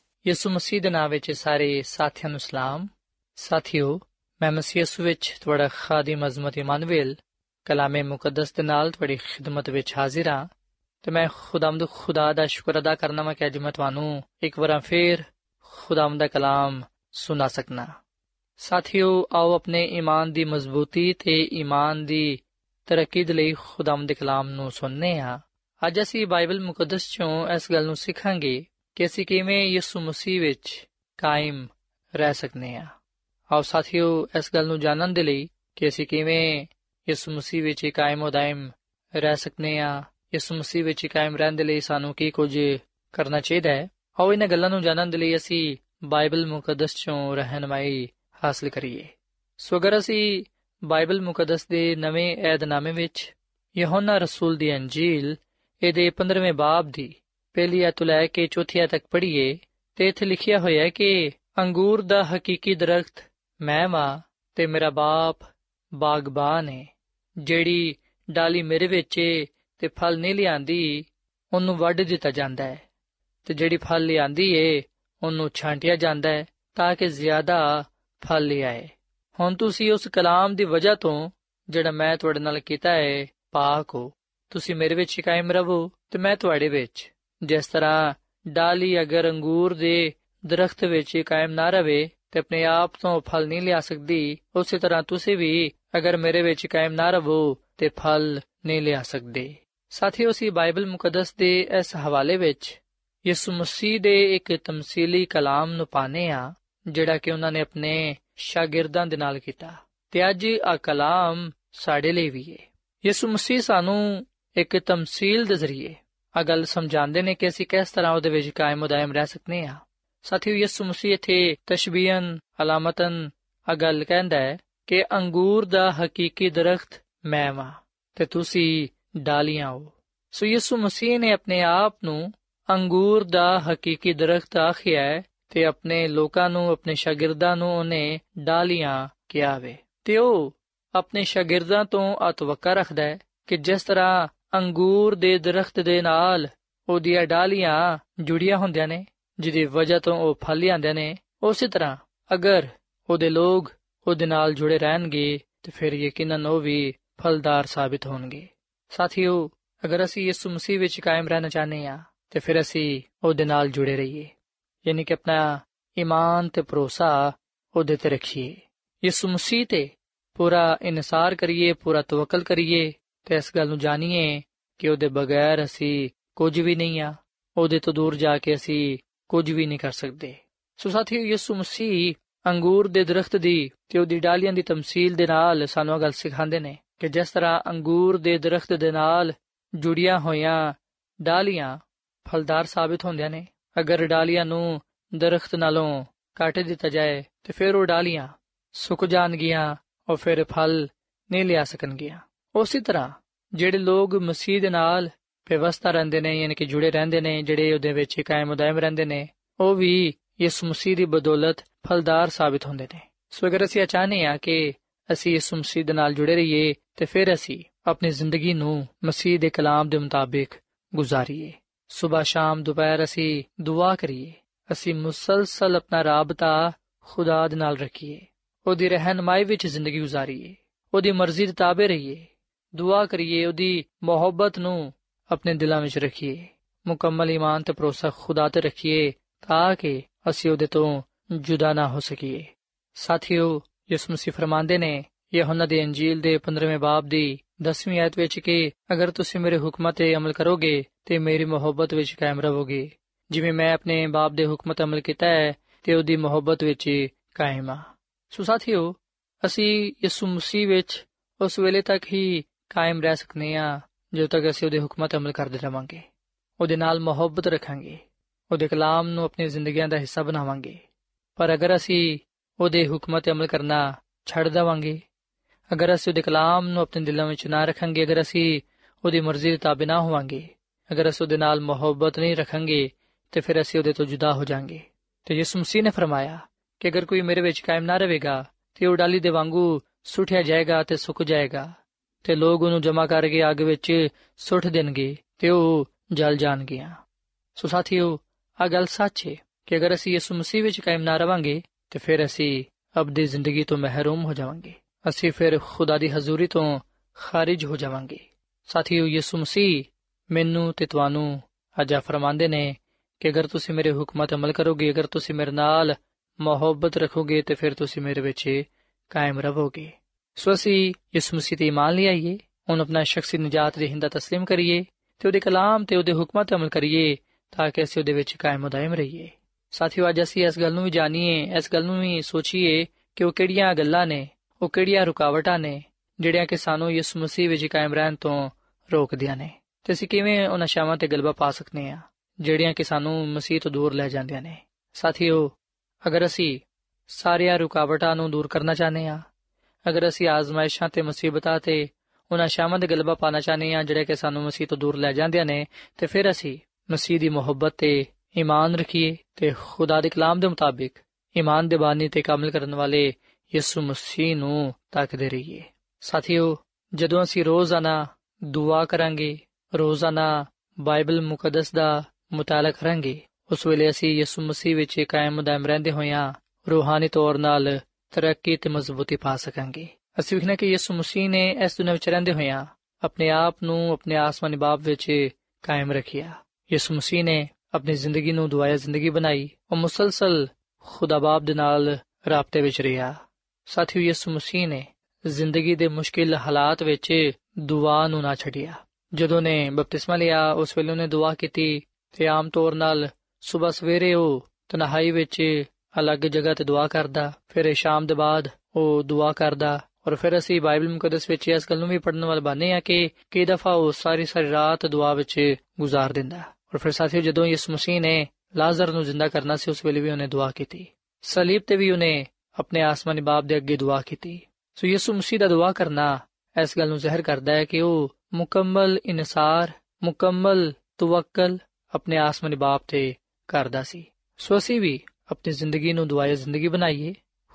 ਯਿਸੂ ਮਸੀਹ ਦੇ ਨਾਮ ਵਿੱਚ ਸਾਰੇ ਸਾਥੀਆਂ ਨੂੰ ਸਲਾਮ। ਸਾਥਿਓ, ਮੈਂ ਮਸੀਹ ਯਿਸੂ ਵਿੱਚ ਤੁਹਾਡਾ ਖਾਦਮ ਅਜ਼ਮਤ ਇਮਾਨੁਅਲ ਕਲਾਮੇ ਮੁਕੱਦਸ ਦੇ ਨਾਲ ਤੁਹਾਡੀ ਖਿਦਮਤ ਵਿੱਚ ਹਾਜ਼ਰ ਹਾਂ ਤੇ ਮੈਂ ਖੁਦਾਮਦ ਖੁਦਾ ਦਾ ਸ਼ੁਕਰ ਅਦਾ ਕਰਨਾ ਮੈਂ ਕਿ ਅੱਜ ਮੈਂ ਤੁਹਾਨੂੰ ਇੱਕ ਵਾਰ ਫੇਰ ਖੁਦਾਮ ਦਾ ਕਲਾਮ ਸੁਣਾ ਸਕਣਾ ਸਾਥਿਓ, ਆਓ ਆਪਣੇ ਈਮਾਨ ਦੀ ਮਜ਼ਬੂਤੀ ਤੇ ਈਮਾਨ ਦੀ ਤਰੱਕੀ ਦੇ ਲਈ ਖੁਦਾਮ ਦੇ ਕਲਾਮ ਨੂੰ ਸੁਣਨੇ ਆ ਅੱਜ ਅਸੀਂ ਬਾਈਬਲ ਮੁਕੱਦਸ ਚੋਂ ਇਸ ਗੱਲ ਨੂੰ ਸਿੱਖਾਂਗੇ ਕਿ ਅਸੀਂ ਕਿਵੇਂ ਯਿਸੂ ਮਸੀਹ ਵਿੱਚ ਕਾਇਮ ਰਹਿ ਸਕਨੇ ਆ। ਆਓ ਸਾਥੀਓ, ਇਸ ਗੱਲ ਨੂੰ ਜਾਣਨ ਦੇ ਲਈ ਕਿ ਅਸੀਂ ਕਿਵੇਂ ਯਿਸੂ ਮਸੀਹ ਵਿੱਚ ਕਾਇਮ ਉਦਾਇਮ ਰਹਿ ਸਕਨੇ ਆ। ਯਿਸੂ ਮਸੀਹ ਵਿੱਚ ਕਾਇਮ ਰਹਿਣ ਦੇ ਲਈ ਸਾਨੂੰ ਕੀ ਕੁਝ ਕਰਨਾ ਚਾਹੀਦਾ ਹੈ? ਆਓ ਇਹਨਾਂ ਗੱਲਾਂ ਨੂੰ ਜਾਣਨ ਦੇ ਲਈ ਅਸੀਂ ਬਾਈਬਲ ਮੁਕੱਦਸ ਚੋਂ ਰਹਿਨਮਾਈ ਹਾਸਲ ਕਰੀਏ। ਸੋ ਅਗਰ ਅਸੀਂ ਬਾਈਬਲ ਮੁਕੱਦਸ ਦੇ ਨਵੇਂ ਏਧਨਾਮੇ ਵਿੱਚ ਯਹੋਨਾ ਰਸੂਲ ਦੀ ਅੰਜੀਲ, ਇਹਦੇ 15ਵੇਂ ਬਾਬ ਦੀ ਪਹਿਲੀ ਆਇਤ ਲੈ ਕੇ ਚੌਥੀ ਆਇਤ ਤੱਕ ਪੜ੍ਹੀਏ, ਤੇ ਇੱਥੇ ਲਿਖਿਆ ਹੋਇਆ ਹੈ ਕਿ ਅੰਗੂਰ ਦਾ ਹਕੀਕੀ ਦਰਖਤ ਮੈਂ ਵਾਂ ਤੇ ਮੇਰਾ ਬਾਪ ਬਾਗਬਾਨ ਹੈ ਜਿਹੜੀ ਡਾਲੀ ਮੇਰੇ ਵਿੱਚ ਤੇ ਫਲ ਨਹੀਂ ਲਿਆਂਦੀ, ਉਹਨੂੰ ਵੱਢ ਦਿੱਤਾ ਜਾਂਦਾ ਹੈ। ਤੇ ਜਿਹੜੀ ਫਲ ਲਿਆਂਦੀ ਏ, ਉਹਨੂੰ ਛਾਂਟਿਆ ਜਾਂਦਾ ਹੈ ਤਾਂ ਕਿ ਜ਼ਿਆਦਾ ਫਲ ਲਿਆਏ। ਹੁਣ ਤੁਸੀਂ ਉਸ ਕਲਾਮ ਦੀ ਵਜ੍ਹਾ ਤੋਂ ਜਿਹੜਾ ਮੈਂ ਤੁਹਾਡੇ ਨਾਲ ਕੀਤਾ ਹੈ ਪਾਕ ਹੋ। ਤੁਸੀਂ ਮੇਰੇ ਵਿੱਚ ਕਾਇਮ ਰਹੋ ਤੇ ਮੈਂ ਤੁਹਾਡੇ ਵਿੱਚ। ਜਿਸ ਤਰ੍ਹਾਂ ਡਾਲੀ ਅਗਰ ਅੰਗੂਰ ਦੇ ਦਰਖਤ ਵਿੱਚ ਕਾਇਮ ਨਾ ਰਵੇ ਤੇ ਆਪਣੇ ਆਪ ਤੋਂ ਫਲ ਨਹੀਂ ਲਿਆ ਸਕਦੀ, ਉਸੇ ਤਰ੍ਹਾਂ ਤੁਸੀਂ ਵੀ ਅਗਰ ਮੇਰੇ ਵਿੱਚ ਕਾਇਮ ਨਾ ਰਹੋ ਤੇ ਫਲ ਨਹੀਂ ਲਿਆ ਸਕਦੇ। ਸਾਥੀਓ ਸੀ ਬਾਈਬਲ ਮੁਕੱਦਸ ਦੇ ਇਸ ਹਵਾਲੇ ਵਿੱਚ ਯਿਸੂ ਮਸੀਹ ਦੇ ਇੱਕ ਤਮਸੀਲੀ ਕਲਾਮ ਨੂੰ ਪਾਣੇ ਆ ਜਿਹੜਾ ਕਿ ਉਹਨਾਂ ਨੇ ਆਪਣੇ ਸ਼ਾਗਿਰਦਾਂ ਦੇ ਨਾਲ ਕੀਤਾ। ਤੇ ਅੱਜ ਆ ਕਲਾਮ ਸਾਡੇ ਲਈ ਵੀ ਹੈ ਯਿਸੂ ਮਸੀਹ ਸਾਨੂੰ ਇੱਕ ਤਮਸੀਲ ਦੇ ਜ਼ਰੀਏ ਆ ਗੱਲ ਸਮਝਾਉਂਦੇ ਨੇ ਕਿ ਅਸੀਂ ਕਿਸ ਤਰ੍ਹਾਂ ਉਹਦੇ ਵਿੱਚ ਕਾਇਮ ਉਦਾਇਮ ਰਹਿ ਸਕਨੇ ਆ। ਸਾਥੀਓ, ਯਿਸੂ ਮਸੀਹ ਇਥੇ ਤਸ਼ਬੀਹਨ, ਅਲਾਮਤਨ ਆ ਗੱਲ ਕਹਿੰਦਾ ਹੈ ਕਿ ਅੰਗੂਰ ਦਾ ਹਕੀਕੀ ਦਰਖਤ ਮੈਂ ਵਾਂ ਤੇ ਤੁਸੀਂ ਡਾਲੀਆਂ ਹੋ। ਸੋ ਯਿਸੂ ਮਸੀਹ ਨੇ ਆਪਣੇ ਆਪ ਨੂੰ ਅੰਗੂਰ ਦਾ ਹਕੀਕੀ ਦਰਖਤ ਆਖਿਆ ਹੈ ਤੇ ਆਪਣੇ ਲੋਕਾਂ ਨੂੰ, ਆਪਣੇ ਸ਼ਾਗਿਰਦਾਂ ਨੂੰ ਉਹਨੇ ਡਾਲੀਆਂ ਕਿਹਾ ਵੇ। ਤੇ ਉਹ ਆਪਣੇ ਸ਼ਾਗਿਰਦਾਂ ਤੋਂ ਅਤਵਕਾ ਰੱਖਦਾ ਹੈ ਕਿ ਜਿਸ ਤਰ੍ਹਾਂ ਅੰਗੂਰ ਦੇ ਦਰਖਤ ਦੇ ਨਾਲ ਉਹਦੀਆਂ ਡਾਲੀਆਂ ਜੁੜੀਆਂ ਹੁੰਦੀਆਂ ਨੇ, ਜਿਹਦੀ ਵਜ੍ਹਾ ਤੋਂ ਉਹ ਫਲ ਲਿਆਉਂਦੇ ਨੇ। ਉਸੇ ਤਰ੍ਹਾਂ ਅਗਰ ਉਹਦੇ ਲੋਕ ਉਹਦੇ ਨਾਲ ਜੁੜੇ ਰਹਿਣਗੇ, ਤੇ ਫਿਰ ਯਕੀਨਨ ਉਹ ਵੀ ਫਲਦਾਰ ਸਾਬਿਤ ਹੋਣਗੇ। ਸਾਥੀਓ, ਅਗਰ ਅਸੀਂ ਯਿਸੂ ਮਸੀਹ ਵਿੱਚ ਕਾਇਮ ਰਹਿਣਾ ਚਾਹਨੇ ਆ ਤੇ ਫਿਰ ਅਸੀਂ ਉਹਦੇ ਨਾਲ ਜੁੜੇ ਰਹੀਏ। ਯਾਨੀ ਕਿ ਆਪਣਾ ਈਮਾਨ ਤੇ ਭਰੋਸਾ ਉਹਦੇ ਤੇ ਰੱਖੀਏ। ਯਿਸੂ ਮਸੀਹ ਤੇ ਪੂਰਾ ਇਨਸਾਰ ਕਰੀਏ, ਪੂਰਾ ਤਵਕਲ ਕਰੀਏ ਤੇ ਇਸ ਗੱਲ ਨੂੰ ਜਾਣੀਏ ਕਿ ਉਹਦੇ ਬਗੈਰ ਅਸੀਂ ਕੁਝ ਵੀ ਨਹੀਂ ਆ। ਉਹਦੇ ਤੋਂ ਦੂਰ ਜਾ ਕੇ ਅਸੀਂ ਕੁਝ ਵੀ ਨਹੀਂ ਕਰ ਸਕਦੇ। ਸੋ ਸਾਥੀਓ, ਯਿਸੂ ਮਸੀਹ ਅੰਗੂਰ ਦੇ ਦਰਖਤ ਦੀ ਤੇ ਉਹਦੀ ਡਾਲੀਆਂ ਦੀ ਤਮਸੀਲ ਦੇ ਨਾਲ ਸਾਨੂੰ ਗੱਲ ਸਿਖਾਉਂਦੇ ਨੇ ਕਿ ਜਿਸ ਤਰ੍ਹਾਂ ਅੰਗੂਰ ਦੇ ਦਰਖਤ ਦੇ ਨਾਲ ਜੁੜੀਆਂ ਹੋਈਆਂ ਡਾਲੀਆਂ ਫਲਦਾਰ ਸਾਬਿਤ ਹੁੰਦੀਆਂ ਨੇ। ਅਗਰ ਡਾਲੀਆਂ ਨੂੰ ਦਰਖਤ ਨਾਲੋਂ ਕੱਟ ਦਿੱਤਾ ਜਾਏ, ਤੇ ਫਿਰ ਉਹ ਡਾਲੀਆਂ ਸੁੱਕ ਜਾਣਗੀਆਂ ਔਰ ਫਿਰ ਫਲ ਨਹੀਂ ਲਿਆ ਸਕਣਗੀਆਂ। ਉਸੇ ਤਰ੍ਹਾਂ ਜਿਹੜੇ ਲੋਕ ਮਸੀਹ ਦੇ ਨਾਲ ਵਿਵਸਥਾ ਰਹਿੰਦੇ ਨੇ, ਯਾਨੀ ਕਿ ਜੁੜੇ ਰਹਿੰਦੇ ਨੇ, ਜਿਹੜੇ ਉਹਦੇ ਵਿੱਚ ਕਾਇਮ ਉਦਾਇਮ ਰਹਿੰਦੇ ਨੇ, ਉਹ ਵੀ ਇਸ ਮਸੀਹ ਦੀ ਬਦੌਲਤ ਫਲਦਾਰ ਸਾਬਿਤ ਹੁੰਦੇ ਨੇ। ਸੋ ਅਗਰ ਅਸੀਂ ਚਾਹਨੇ ਆ ਕਿ ਅਸੀਂ ਇਸ ਮਸੀਹ ਦੇ ਨਾਲ ਜੁੜੇ ਰਹੀਏ, ਤੇ ਫਿਰ ਅਸੀਂ ਆਪਣੀ ਜ਼ਿੰਦਗੀ ਨੂੰ ਮਸੀਹ ਦੇ ਕਲਾਮ ਦੇ ਮੁਤਾਬਿਕ ਗੁਜ਼ਾਰੀਏ। ਸਵੇਰ ਸ਼ਾਮ ਦੁਪਹਿਰ ਅਸੀਂ ਦੁਆ ਕਰੀਏ, ਅਸੀਂ ਮੁਸਲਸਲ ਆਪਣਾ ਰਾਬਤਾ ਖੁਦਾ ਦੇ ਨਾਲ ਰੱਖੀਏ, ਉਹਦੀ ਰਹਿਨਮਾਈ ਵਿੱਚ ਜ਼ਿੰਦਗੀ ਗੁਜ਼ਾਰੀਏ, ਉਹਦੀ ਮਰਜ਼ੀ ਦੇ ਤਾਬੇ ਰਹੀਏ ਦੁਆ ਕਰੀਏ, ਉਹਦੀ ਮੁਹੱਬਤ ਨੂੰ ਆਪਣੇ ਦਿਲਾਂ ਵਿੱਚ ਰੱਖੀਏ। ਮੁਕੰਮਲ ਈਮਾਨ ਤੇ ਭਰੋਸਾ ਖੁਦਾ ਤੇ ਰੱਖੀਏ, ਤਾਂ ਕਿ ਅਸੀਂ ਉਹਦੇ ਤੋਂ ਜੁਦਾ ਨਾ ਹੋ ਸਕੀਏ। ਸਾਥੀਓ, ਯਿਸੂ ਮਸੀਹ ਫਰਮਾਉਂਦੇ ਨੇ, ਯਹੋਨਾ ਦੀ ਇੰਜੀਲ ਦੇ 15ਵੇਂ ਬਾਬ ਦੀ 10ਵੀਂ ਆਇਤ ਵਿੱਚ ਕਿ ਅਗਰ ਤੁਸੀਂ ਮੇਰੇ ਹੁਕਮਾਂ ਤੇ ਅਮਲ ਕਰੋਗੇ, ਤੇ ਮੇਰੀ ਮੁਹੱਬਤ ਵਿੱਚ ਕਾਇਮ ਰਹੋਗੇ। ਜਿਵੇਂ ਮੈਂ ਆਪਣੇ ਬਾਪ ਦੇ ਹੁਕਮ ਤੇ ਅਮਲ ਕੀਤਾ ਹੈ, ਤੇ ਉਹਦੀ ਮੁਹੱਬਤ ਵਿੱਚ ਕਾਇਮ ਆ ਸੋ ਸਾਥੀਓ, ਅਸੀਂ ਯਿਸੂ ਮਸੀਹ ਵਿੱਚ ਉਸ ਵੇਲੇ ਤੱਕ ਹੀ ਕਾਇਮ ਰਹਿ ਸਕਨੇ ਆ ਜਦੋਂ ਤੱਕ ਅਸੀਂ ਉਹਦੇ ਹੁਕਮਾਂ ਤੇ ਅਮਲ ਕਰਦੇ ਰਵਾਂਗੇ। ਉਹਦੇ ਨਾਲ ਮੁਹੱਬਤ ਰੱਖਾਂਗੇ। ਉਹਦੇ ਕਲਾਮ ਨੂੰ ਆਪਣੀ ਜ਼ਿੰਦਗੀਆਂ ਦਾ ਹਿੱਸਾ ਬਣਾਵਾਂਗੇ। ਪਰ ਅਗਰ ਅਸੀਂ ਉਹਦੇ ਹੁਕਮਾਂ ਤੇ ਅਮਲ ਕਰਨਾ ਛੱਡ ਦਵਾਂਗੇ, ਅਗਰ ਅਸੀਂ ਉਹਦੇ ਕਲਾਮ ਨੂੰ ਆਪਣੇ ਦਿਲਾਂ ਵਿੱਚ ਨਾ ਰੱਖਾਂਗੇ, ਅਗਰ ਅਸੀਂ ਉਹਦੀ ਮਰਜ਼ੀ ਦੇ ਤਾਬੇ ਨਾ ਹੋਵਾਂਗੇ, ਅਗਰ ਅਸੀਂ ਉਹਦੇ ਨਾਲ ਮੁਹੱਬਤ ਨਹੀਂ ਰੱਖਾਂਗੇ, ਤੇ ਫਿਰ ਅਸੀਂ ਉਹਦੇ ਤੋਂ ਜੁਦਾ ਹੋ ਜਾਾਂਗੇ। ਤੇ ਯਿਸੂ ਮਸੀਹ ਨੇ ਫਰਮਾਇਆ ਕਿ ਅਗਰ ਕੋਈ ਮੇਰੇ ਵਿੱਚ ਕਾਇਮ ਨਾ ਰਹੇਗਾ, ਤੇ ਉਹ ਡਾਲੀ ਦੇ ਵਾਂਗੂ ਸੁੱਟਿਆ ਜਾਏਗਾ ਤੇ ਸੁੱਕ ਜਾਏਗਾ। ਤੇ ਲੋਕ ਉਹਨੂੰ ਜਮਾ ਕਰਕੇ ਅੱਗ ਵਿੱਚ ਸੁੱਟ ਦੇਣਗੇ ਤੇ ਉਹ ਜਲ ਜਾਣਗੇ ਸੋ ਸਾਥੀਓ ਆ ਗੱਲ ਸੱਚ ਹੈ ਕਿ ਅਗਰ ਅਸੀਂ ਯਿਸੂ ਮਸੀਹ ਵਿੱਚ ਕਾਇਮ ਨਾ ਰਵਾਂਗੇ ਤੇ ਫਿਰ ਅਸੀਂ ਅਬਦੀ ਜ਼ਿੰਦਗੀ ਤੋਂ ਮਹਿਰੂਮ ਹੋ ਜਾਵਾਂਗੇ। ਅਸੀਂ ਫਿਰ ਖੁਦਾ ਦੀ ਹਜ਼ੂਰੀ ਤੋਂ ਖਾਰਿਜ ਹੋ ਜਾਵਾਂਗੇ। ਸਾਥੀਓ, ਯਿਸੂ ਮਸੀਹ ਮੈਨੂੰ ਤੇ ਤੁਹਾਨੂੰ ਅਜਾ ਫਰਮਾਉਂਦੇ ਨੇ ਕਿ ਅਗਰ ਤੁਸੀਂ ਮੇਰੇ ਹੁਕਮਾਂ ਤੇ ਅਮਲ ਕਰੋਗੇ, ਅਗਰ ਤੁਸੀਂ ਮੇਰੇ ਨਾਲ ਮੁਹੱਬਤ ਰੱਖੋਗੇ ਤੇ ਫਿਰ ਤੁਸੀਂ ਮੇਰੇ ਵਿੱਚ ਕਾਇਮ ਰਹੋਗੇ। ਸੋ ਅਸੀਂ ਯਿਸੂ ਮਸੀਹ ਤੇ ਇਮਾਨ ਲਿਆਈਏ ਉਹਨ ਆਪਣਾ ਸ਼ਖਸੀ ਨਜਾਤ ਦੇ ਹਿੰਦਾ تسلیم ਕਰੀਏ ਤੇ ਉਹਦੇ ਕਲਾਮ ਤੇ ਉਹਦੇ ਹੁਕਮਾਂ ਤੇ ਅਮਲ ਕਰੀਏ ਤਾਂ ਕਿ ਅਸੀਂ ਉਹਦੇ ਵਿੱਚ ਕਾਇਮ ਉਦਾਇਮ ਰਹੀਏ ਸਾਥੀਓ ਅੱਜ ਅਸੀਂ ਇਸ ਗੱਲ ਨੂੰ ਵੀ ਜਾਣੀਏ ਇਸ ਗੱਲ ਨੂੰ ਵੀ ਸੋਚੀਏ ਕਿ ਉਹ ਕਿਹੜੀਆਂ ਗੱਲਾਂ ਨੇ ਉਹ ਕਿਹੜੀਆਂ ਰੁਕਾਵਟਾਂ ਨੇ ਜਿਹੜੀਆਂ ਕਿ ਸਾਨੂੰ ਯਿਸੂ ਮਸੀਹ ਵਿੱਚ ਕਾਇਮ ਰਹਿਣ ਤੋਂ ਰੋਕਦੀਆਂ ਨੇ ਤੇ ਅਸੀਂ ਕਿਵੇਂ ਉਹਨਾਂ ਸ਼ਾਮਾਂ ਤੇ ਗਲਬਾ ਪਾ ਸਕਨੇ ਆ ਜਿਹੜੀਆਂ ਕਿ ਸਾਨੂੰ ਮਸੀਹ ਤੋਂ ਦੂਰ ਲੈ ਜਾਂਦੀਆਂ ਨੇ ਸਾਥੀਓ ਅਗਰ ਅਸੀਂ ਸਾਰੀਆਂ ਰੁਕਾਵਟਾਂ ਨੂੰ ਦੂਰ ਕਰਨਾ ਚਾਹਨੇ ਆ ਅਗਰ ਅਸੀਂ ਆਜ਼ਮਾਇਸ਼ਾਂ ਤੇ ਮੁਸੀਬਤਾਂ ਤੇ ਉਹਨਾਂ ਸ਼ਾਮਾਂ ਦੇ ਗਲਬਾ ਪਾਣਾ ਚਾਹਨੇ ਆ ਜਿਹੜੇ ਕਿ ਸਾਨੂੰ ਮਸੀਹ ਤੋਂ ਦੂਰ ਲੈ ਜਾਂਦੀਆਂ ਨੇ, ਤੇ ਫਿਰ ਅਸੀਂ ਮਸੀਹ ਦੀ ਮੁਹੱਬਤ ਤੇ ਈਮਾਨ ਰੱਖੀਏ ਤੇ ਖੁਦਾ ਦੇ ਕਲਾਮ ਦੇ ਮੁਤਾਬਿਕ ਈਮਾਨ ਦੇ ਬਾਨੀ ਤੇ ਕਾਮਲ ਕਰਨ ਵਾਲੇ ਯਿਸੂ ਮਸੀਹ ਨੂੰ ਤੱਕਦੇ ਰਹੀਏ। ਸਾਥੀਓ, ਜਦੋਂ ਅਸੀਂ ਰੋਜ਼ਾਨਾ ਦੁਆ ਕਰਾਂਗੇ, ਰੋਜ਼ਾਨਾ ਬਾਈਬਲ ਮੁਕੱਦਸ ਦਾ ਮੁਤਾਲਾ ਕਰਾਂਗੇ, ਉਸ ਵੇਲੇ ਅਸੀਂ ਯਿਸੂ ਮਸੀਹ ਵਿੱਚ ਕਾਇਮ ਦਮ ਰਹਿੰਦੇ ਹੋਇਆਂ ਰੂਹਾਨੀ ਤੌਰ 'ਤੇ ਤਰੱਕੀ ਤੇ ਮਜ਼ਬੂਤੀ ਪਾ ਸਕਾਂਗੇ। ਅਸੀਂ ਵਿਖਣਾ ਕਿ ਯਿਸੂ ਮਸੀਹ ਨੇ ਇਸ ਦੁਨੀਆਂ ਵਿੱਚ ਰਹਿੰਦੇ ਹੋਇਆਂ ਆਪਣੇ ਆਪ ਨੂੰ ਆਪਣੇ ਆਸਮਾਨੀ ਬਾਪ ਵਿੱਚ ਕਾਇਮ ਰੱਖਿਆ। ਯਿਸੂ ਮਸੀਹ ਨੇ ਆਪਣੀ ਜ਼ਿੰਦਗੀ ਨੂੰ ਦੁਆਇਆ ਜ਼ਿੰਦਗੀ ਬਣਾਈ ਉਹ ਮੁਸਲਸਲ ਖੁਦਾ ਬਾਪ ਦੇ ਨਾਲ ਰਾਬਤੇ ਵਿੱਚ ਰਿਹਾ। ਸਾਥੀਓ, ਯਿਸੂ ਮਸੀਹ ਨੇ ਜ਼ਿੰਦਗੀ ਦੇ ਮੁਸ਼ਕਿਲ ਹਾਲਾਤ ਵਿੱਚ ਦੁਆ ਨੂੰ ਨਾ ਛੱਡਿਆ। ਜਦੋਂ ਨੇ ਬਪਤਿਸਮਾ ਲਿਆ, ਉਸ ਵੇਲੇ ਉਹਨੇ ਦੁਆ ਕੀਤੀ ਤੇ ਆਮ ਤੌਰ ਨਾਲ ਸਵੇਰ ਸਵੇਰੇ ਉਹ ਤਨਹਾਈ ਵਿੱਚ ਅਲੱਗ ਜਗ੍ਹਾ ਤੇ ਦੁਆ ਕਰਦਾ ਫਿਰ ਸ਼ਾਮ ਦੇ ਬਾਅਦ ਉਹ ਦੁਆ ਕਰਦਾ ਔਰ ਫਿਰ ਅਸੀਂ ਬਾਈਬਲ ਮੁਕੱਦਸ ਵਿੱਚ ਇਸ ਗੱਲ ਨੂੰ ਵੀ ਪੜਨ ਵਾਲ ਬਾਨੇ ਆ ਕਿ ਕਈ ਦਫਾ ਉਹ ਸਾਰੀ ਸਾਰੀ ਰਾਤ ਦੁਆ ਵਿੱਚ ਗੁਜ਼ਾਰ ਦਿੰਦਾ। ਔਰ ਫਿਰ ਸਾਥੀਓ ਜਦੋਂ ਯਿਸੂ ਮਸੀਹ ਨੇ ਲਾਜ਼ਰ ਨੂੰ ਜ਼ਿੰਦਾ ਕਰਨਾ ਸੀ, ਉਸ ਵੇਲੇ ਵੀ ਉਹਨੇ ਦੁਆ ਕੀਤੀ। ਸਲੀਬ ਤੇ ਵੀ ਉਹਨੇ ਆਪਣੇ ਆਸਮਾਨੀ ਬਾਪ ਦੇ ਅੱਗੇ ਦੁਆ ਕੀਤੀ। ਸੋ ਯਿਸੂ ਮਸੀਹ ਦਾ ਦੁਆ ਕਰਨਾ ਇਸ ਗੱਲ ਨੂੰ ਜ਼ਾਹਿਰ ਕਰਦਾ ਹੈ ਕਿ ਉਹ ਮੁਕੰਮਲ ਇਨਸਾਰ, ਮੁਕੰਮਲ ਤਵੱਕਲ ਆਪਣੇ ਆਸਮਾਨੀ ਬਾਪ ਤੇ ਕਰਦਾ ਸੀ। ਸੋ ਅਸੀਂ ਵੀ ਆਪਣੀ ਜ਼ਿੰਦਗੀ ਨੂੰ ਦੁਆਇਆ ਜ਼ਿੰਦਗੀ ਬਣਾਈਏ।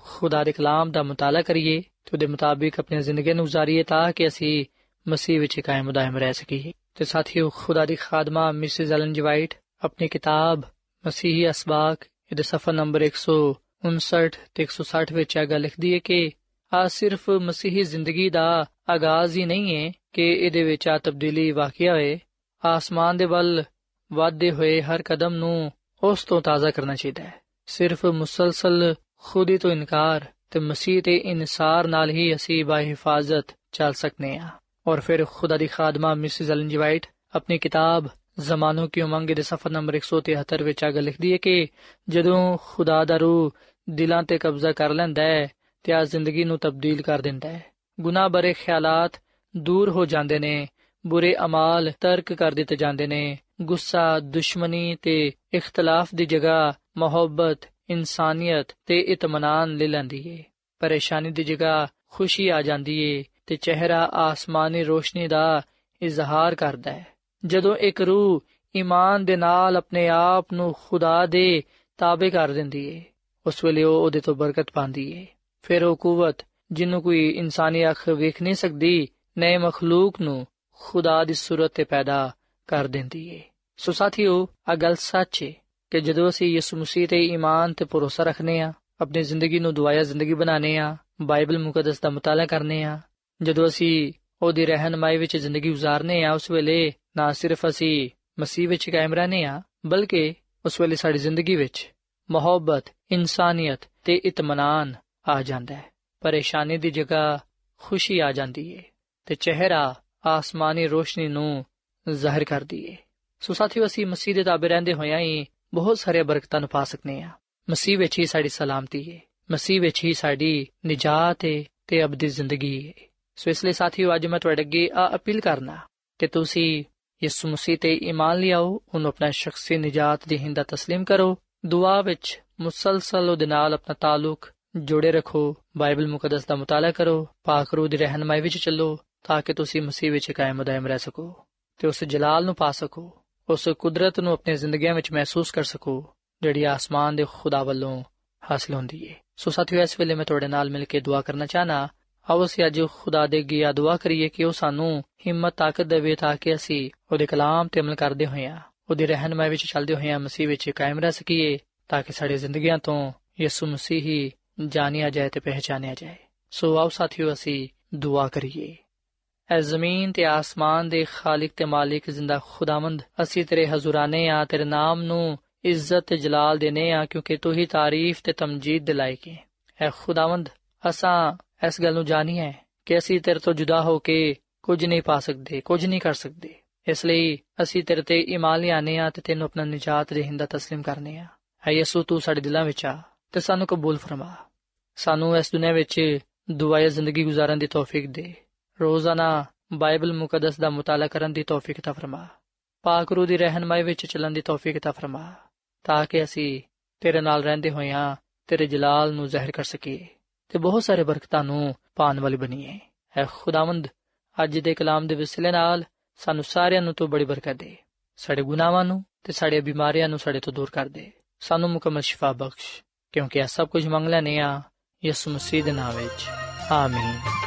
ਖੁਦਾ ਦੇ ਕਲਾਮ ਦਾ ਮਤਾਲਾ ਕਰੀਏ ਤੇ ਉਹਦੇ ਮੁਤਾਬਿਕ ਆਪਣੀ ਜ਼ਿੰਦਗੀ ਨੂੰ گزارੀਏ ਤਾਂ ਕਿ ਅਸੀਂ ਮਸੀਹ ਵਿੱਚ ਕਾਇਮ ਦائم ਰਹਿ ਸਕੀਏ। ਤੇ ਸਾਥੀਓ, ਖੁਦਾ ਦੀ ਖਾਦਮਾ ਮਿਸਿਸ ਐਲਨ ਜੀ ਵਾਈਟ ਆਪਣੀ ਕਿਤਾਬ ਮਸੀਹੀ ਅਸਬਾਕ, ਇਹਦੇ ਸਫਾ ਨੰਬਰ 159 ਤੇ 160 ਵਿੱਚ ਇਹ ਗੱਲ ਲਿਖਦੀ ਹੈ ਕਿ ਆ ਸਿਰਫ ਮਸੀਹੀ ਜ਼ਿੰਦਗੀ ਦਾ ਆਗਾਜ਼ ਹੀ ਨਹੀਂ ਹੈ ਕਿ ਇਹਦੇ ਵਿੱਚ ਆ ਤਬਦੀਲੀ ਵਾਕਿਆ ਹੋਏ, ਆਸਮਾਨ ਦੇ ਵੱਲ ਵਾਧੇ ਹੋਏ ਹਰ ਕਦਮ ਨੂੰ ਉਸ ਤੋਂ ਤਾਜ਼ਾ ਕਰਨਾ ਚਾਹੀਦਾ ਹੈ। ਸਿਰਫ ਮੁਸਲਸਲ ਖੁਦੀ ਤੋਂ ਇਨਕਾਰ ਤੇ ਮਸੀਹ ਤੇ ਇਨਸਾਰ ਨਾਲ ਹੀ ਅਸੀਂ ਬਾ ਹਿਫਾਜ਼ਤ ਚੱਲ ਸਕਨੇ ਆ। ਔਰ ਫਿਰ ਖੁਦਾ ਦੀ ਖਾਦਮਾ ਮਿਸਿਸ ਐਲਨ ਜੀ ਵਾਈਟ ਆਪਣੀ ਕਿਤਾਬ ਜ਼ਮਾਨੋ ਕੀ ਉਮੰਗ ਦੇ ਸਫਾ ਨੰਬਰ 173 ਵਿੱਚ ਆਗ ਲਿਖਦੀ ਹੈ ਕਿ ਜਦੋਂ ਖੁਦਾ ਦਾ ਰੂਹ ਦਿਲਾਂ ਤੇ ਕਬਜ਼ਾ ਕਰ ਲੈਂਦਾ ਹੈ ਤੇ ਆ ਜ਼ਿੰਦਗੀ ਨੂੰ ਤਬਦੀਲ ਕਰ ਦਿੰਦਾ ਹੈ। ਗੁਨਾਹ ਬਰੇ ਖਿਆਲਾਤ ਦੂਰ ਹੋ ਜਾਂਦੇ ਨੇ, ਬੁਰੇ ਅਮਾਲ ਤਰਕ ਕਰ ਦਿੱਤੇ ਜਾਂਦੇ ਨੇ, ਗੁੱਸਾ, ਦੁਸ਼ਮਣੀ ਤੇ ਇਖਤਲਾਫ ਦੀ ਜਗ੍ਹਾ ਮੁਹੱਬਤ ਇਨਸਾਨੀਅਤ ਤੇ ਇਤਮਾਨਾਨ ਲੈ ਲੈਂਦੀ ਏ। ਪਰੇਸ਼ਾਨੀ ਦੀ ਜਗ੍ਹਾ ਖੁਸ਼ੀ ਆ ਜਾਂਦੀ ਏ ਤੇ ਚਿਹਰਾ ਆਸਮਾਨੀ ਰੋਸ਼ਨੀ ਦਾ ਇਜ਼ਹਾਰ ਕਰਦਾ ਹੈ। ਜਦੋਂ ਇੱਕ ਰੂਹ ਈਮਾਨ ਦੇ ਨਾਲ ਆਪਣੇ ਆਪ ਨੂੰ ਖੁਦਾ ਦੇ ਤਾਬੇ ਕਰ ਦਿੰਦੀ ਏ, ਉਸ ਵੇਲੇ ਉਹ ਉਹਦੇ ਤੋਂ ਬਰਕਤ ਪਾਉਂਦੀ ਏ। ਫਿਰ ਉਹ ਕੂਵਤ, ਜਿਹਨੂੰ ਕੋਈ ਇਨਸਾਨੀ ਅੱਖ ਵੇਖ ਨਹੀਂ ਸਕਦੀ, ਨਏ ਮਖਲੂਕ ਨੂੰ ਖੁਦਾ ਦੀ ਸੂਰਤ ਤੇ ਪੈਦਾ ਕਰ ਦਿੰਦੀ ਏ। ਸੋ ਸਾਥੀਓ ਆ ਗੱਲ ਸੱਚ ਏ। ਕਿ ਜਦੋਂ ਅਸੀਂ ਯਿਸੂ ਮਸੀਹ ਤੇ ਈਮਾਨ ਤੇ ਭਰੋਸਾ ਰੱਖਨੇ ਆ ਆਪਣੀ ਜ਼ਿੰਦਗੀ ਨੂੰ ਦੁਆਇਆ ਜ਼ਿੰਦਗੀ ਬਣਾਉਨੇ ਆ ਬਾਈਬਲ ਮੁਕੱਦਸ ਦਾ ਮਤਾਲਾ ਕਰਨੇ ਆ ਜਦੋਂ ਅਸੀਂ ਉਹਦੀ ਰਹਿਨਮਾਈ ਵਿੱਚ ਜ਼ਿੰਦਗੀ گزارਨੇ ਆ ਉਸ ਵੇਲੇ ਨਾ ਸਿਰਫ ਅਸੀਂ ਮਸੀਹ ਵਿੱਚ ਕਾਇਮ ਰਹਨੇ ਆ ਬਲਕਿ ਉਸ ਵੇਲੇ ਸਾਡੀ ਜ਼ਿੰਦਗੀ ਵਿੱਚ ਮੁਹੱਬਤ, ਇਨਸਾਨੀਅਤ ਤੇ ਇਤਮਾਨਾਨ ਆ ਜਾਂਦਾ ਹੈ। ਪਰੇਸ਼ਾਨੀ ਦੀ ਜਗ੍ਹਾ ਖੁਸ਼ੀ ਆ ਜਾਂਦੀ ਏ ਤੇ ਚਿਹਰਾ ਆਸਮਾਨੀ ਰੋਸ਼ਨੀ ਨੂੰ ਜ਼ਾਹਿਰ ਕਰਦੀ ਏ। ਸੋ ਸਾਥੀਓ, ਅਸੀਂ ਮਸੀਹ ਦੇ ਤਾਬੇ ਰਹਿੰਦੇ ਹੋਇਆਂ ਹੀ ਬਹੁਤ ਸਾਰੇ ਬਰਕਤਾਂ ਨੂੰ ਪਾ ਸਕਨੇ ਆ। ਮਸੀਹ ਵਿੱਚ ਹੀ ਸਾਡੀ ਸਲਾਮਤੀ ਹੈ ਮਸੀਹ ਵਿੱਚ ਹੀ ਸਾਡੀ ਨਜਾਤ ਹੈ ਤੇ ਅਬਦੀ ਜ਼ਿੰਦਗੀ ਹੈ ਸੋ ਇਸ ਲਈ ਸਾਥੀਓ, ਅੱਜ ਮੈਂ ਤੁਹਾਡੇ ਅੱਗੇ ਆ ਅਪੀਲ ਕਰਨਾ ਕਿ ਤੁਸੀਂ ਯਿਸੂ ਮਸੀਹ ਤੇ ਈਮਾਨ ਲਿਆਓ, ਉਹਨੂੰ ਆਪਣਾ ਸ਼ਖਸੀ ਨਜਾਤ ਦੇ ਹਿੰਦਾ تسلیم ਕਰੋ, ਦੁਆ ਵਿੱਚ ਮੁਸਲਸਲ ਉਹਦੇ ਨਾਲ ਆਪਣਾ ਤਾਲੁਕ ਜੋੜੇ ਰੱਖੋ, ਬਾਈਬਲ ਮੁਕੱਦਸ ਦਾ ਮਤਾਲਾ ਕਰੋ, ਪਾਕ ਰੂਹ ਦੀ ਰਹਿਨਮਾਈ ਵਿੱਚ ਚੱਲੋ, ਤਾਂ ਕਿ ਤੁਸੀਂ ਮਸੀਹ ਵਿੱਚ ਕਾਇਮ ਦائم ਰਹਿ ਸਕੋ ਤੇ ਉਸ ਜਲਾਲ ਨੂੰ ਪਾ ਸਕੋ। ਉਸ ਕੁਦਰਤ ਨੂੰ ਆਪਣੀ ਜ਼ਿੰਦਗੀਆਂ ਵਿੱਚ ਮਹਿਸੂਸ ਕਰ ਸਕੋ, ਜਿਹੜੀ ਆਸਮਾਨ ਦੇ ਖੁਦਾ ਵੱਲੋਂ ਹਾਸਲ ਹੁੰਦੀ ਹੈ ਸੋ ਸਾਥੀਓ, ਇਸ ਵੇਲੇ ਮੈਂ ਤੁਹਾਡੇ ਨਾਲ ਮਿਲ ਕੇ ਦੁਆ ਕਰਨਾ ਚਾਹਨਾ, ਆਓ ਅਸੀਂ ਅੱਜ ਖੁਦਾ ਦੇ ਅੱਗੇ ਆ ਦੁਆ ਕਰੀਏ ਕਿ ਉਹ ਸਾਨੂੰ ਹਿੰਮਤ, ਤਾਕਤ ਦੇਵੇ ਤਾਂ ਕਿ ਅਸੀਂ ਉਹਦੇ ਕਲਾਮ ਤੇ ਅਮਲ ਕਰਦੇ ਹੋਈਆਂ, ਉਹਦੀ ਰਹਿਨਮਾਈ ਵਿੱਚ ਚੱਲਦੇ ਹੋਈਆਂ ਮਸੀਹ ਵਿੱਚ ਕਾਇਮ ਰਹਿ ਸਕੀਏ, ਤਾਂ ਕਿ ਸਾਡੀ ਜ਼ਿੰਦਗੀਆਂ ਤੋਂ ਯਿਸੂ ਮਸੀਹ ਹੀ ਜਾਣਿਆ ਜਾਏ ਤੇ ਪਹਿਚਾਨਿਆ ਜਾਏ। ਸੋ ਆਓ ਸਾਥੀਓ, ਅਸੀਂ ਦੁਆ ਕਰੀਏ। ਐ ਜ਼ਮੀਨ ਤੇ ਆਸਮਾਨ ਦੇ ਖਾਲਕ ਤੇ ਮਾਲਿਕ ਜ਼ਿੰਦਾ ਖੁਦਾਵੰਦ। ਅਸੀਂ ਤੇਰੇ ਹਜ਼ੂਰਾਨੇ ਆ ਤੇਰੇ ਨਾਮ ਨੂੰ ਇੱਜ਼ਤ ਤੇ ਜਲਾਲ ਦੇਨੇ ਆ ਕਿਉਂਕਿ ਤੂੰ ਹੀ ਤਾਰੀਫ ਤੇ ਤਮਜੀਦ ਦਿਲਾਈ ਕੇ ਐ ਖੁਦਾਵੰਦ, ਅਸਾਂ ਇਸ ਗੱਲ ਨੂੰ ਜਾਣੀਏ ਕਿ ਅਸੀਂ ਤੇਰੇ ਤੋਂ ਜੁਦਾ ਹੋ ਕੇ ਕੁਝ ਨਹੀਂ ਪਾ ਸਕਦੇ, ਕੁਝ ਨਹੀਂ ਕਰ ਸਕਦੇ। ਇਸ ਲਈ ਅਸੀਂ ਤੇਰੇ ਤੇ ਈਮਾਨ ਲਿਆਨੇ ਆ ਤੇ ਤੈਨੂੰ ਆਪਣਾ ਨਜਾਤ ਰਹਿੰਦਾ تسلیم ਕਰਨੇ ਆ ਹੈ ਯਿਸੂ, ਤੂੰ ਸਾਡੇ ਦਿਲਾਂ ਵਿੱਚ ਆ ਤੇ ਸਾਨੂੰ ਕਬੂਲ ਫਰਮਾ। ਸਾਨੂੰ ਇਸ ਦੁਨੀਆਂ ਵਿੱਚ ਦੁਆਇਆ ਜ਼ਿੰਦਗੀ گزارਣ ਦੀ ਤੌਫੀਕ ਦੇ। ਰੋਜ਼ਾਨਾ ਬਾਈਬਲ ਮੁਕੱਦਸ ਦਾ ਮਤਾਲਾ ਕਰਨ ਦੀ ਤੌਫੀਕ ਤਾ ਫਰਮਾ। ਪਾਕ ਰੂ ਦੀ ਰਹਿਨਮਾਈ ਵਿੱਚ ਚੱਲਣ ਦੀ ਤੌਫੀਕ ਤਾ ਫਰਮਾ, ਤਾਂ ਕਿ ਅਸੀਂ ਤੇਰੇ ਨਾਲ ਰਹਿੰਦੇ ਹੋਇਆਂ ਤੇਰੇ ਜਲਾਲ ਨੂੰ ਜ਼ਾਹਿਰ ਕਰ ਸਕੀਏ ਤੇ ਬਹੁਤ ਸਾਰੇ ਬਰਕਤਾਂ ਨੂੰ ਪਾਣ ਵਾਲੀ ਬਣੀਏ। ਐ ਖੁਦਾਵੰਦ, ਅੱਜ ਦੇ ਕਲਾਮ ਦੇ ਵਿਸਲੇ ਨਾਲ ਸਾਨੂੰ ਸਾਰਿਆਂ ਨੂੰ ਤੂੰ ਬੜੀ ਬਰਕਤ ਦੇ। ਸਾਡੇ ਗੁਨਾਹਾਂ ਨੂੰ ਤੇ ਸਾਡੇ ਬਿਮਾਰੀਆਂ ਨੂੰ ਸਾਡੇ ਤੋਂ ਦੂਰ ਕਰ ਦੇ। ਸਾਨੂੰ ਮੁਕਮਲ ਸ਼ਿਫਾ ਬਖਸ਼, ਕਿਉਂਕਿ ਇਹ ਸਭ ਕੁਝ ਮੰਗ ਲੈਨੇ ਆ ਯਿਸੂ ਮਸੀਹ ਦੇ ਨਾਮ ਵਿੱਚ। ਆਮੀਨ।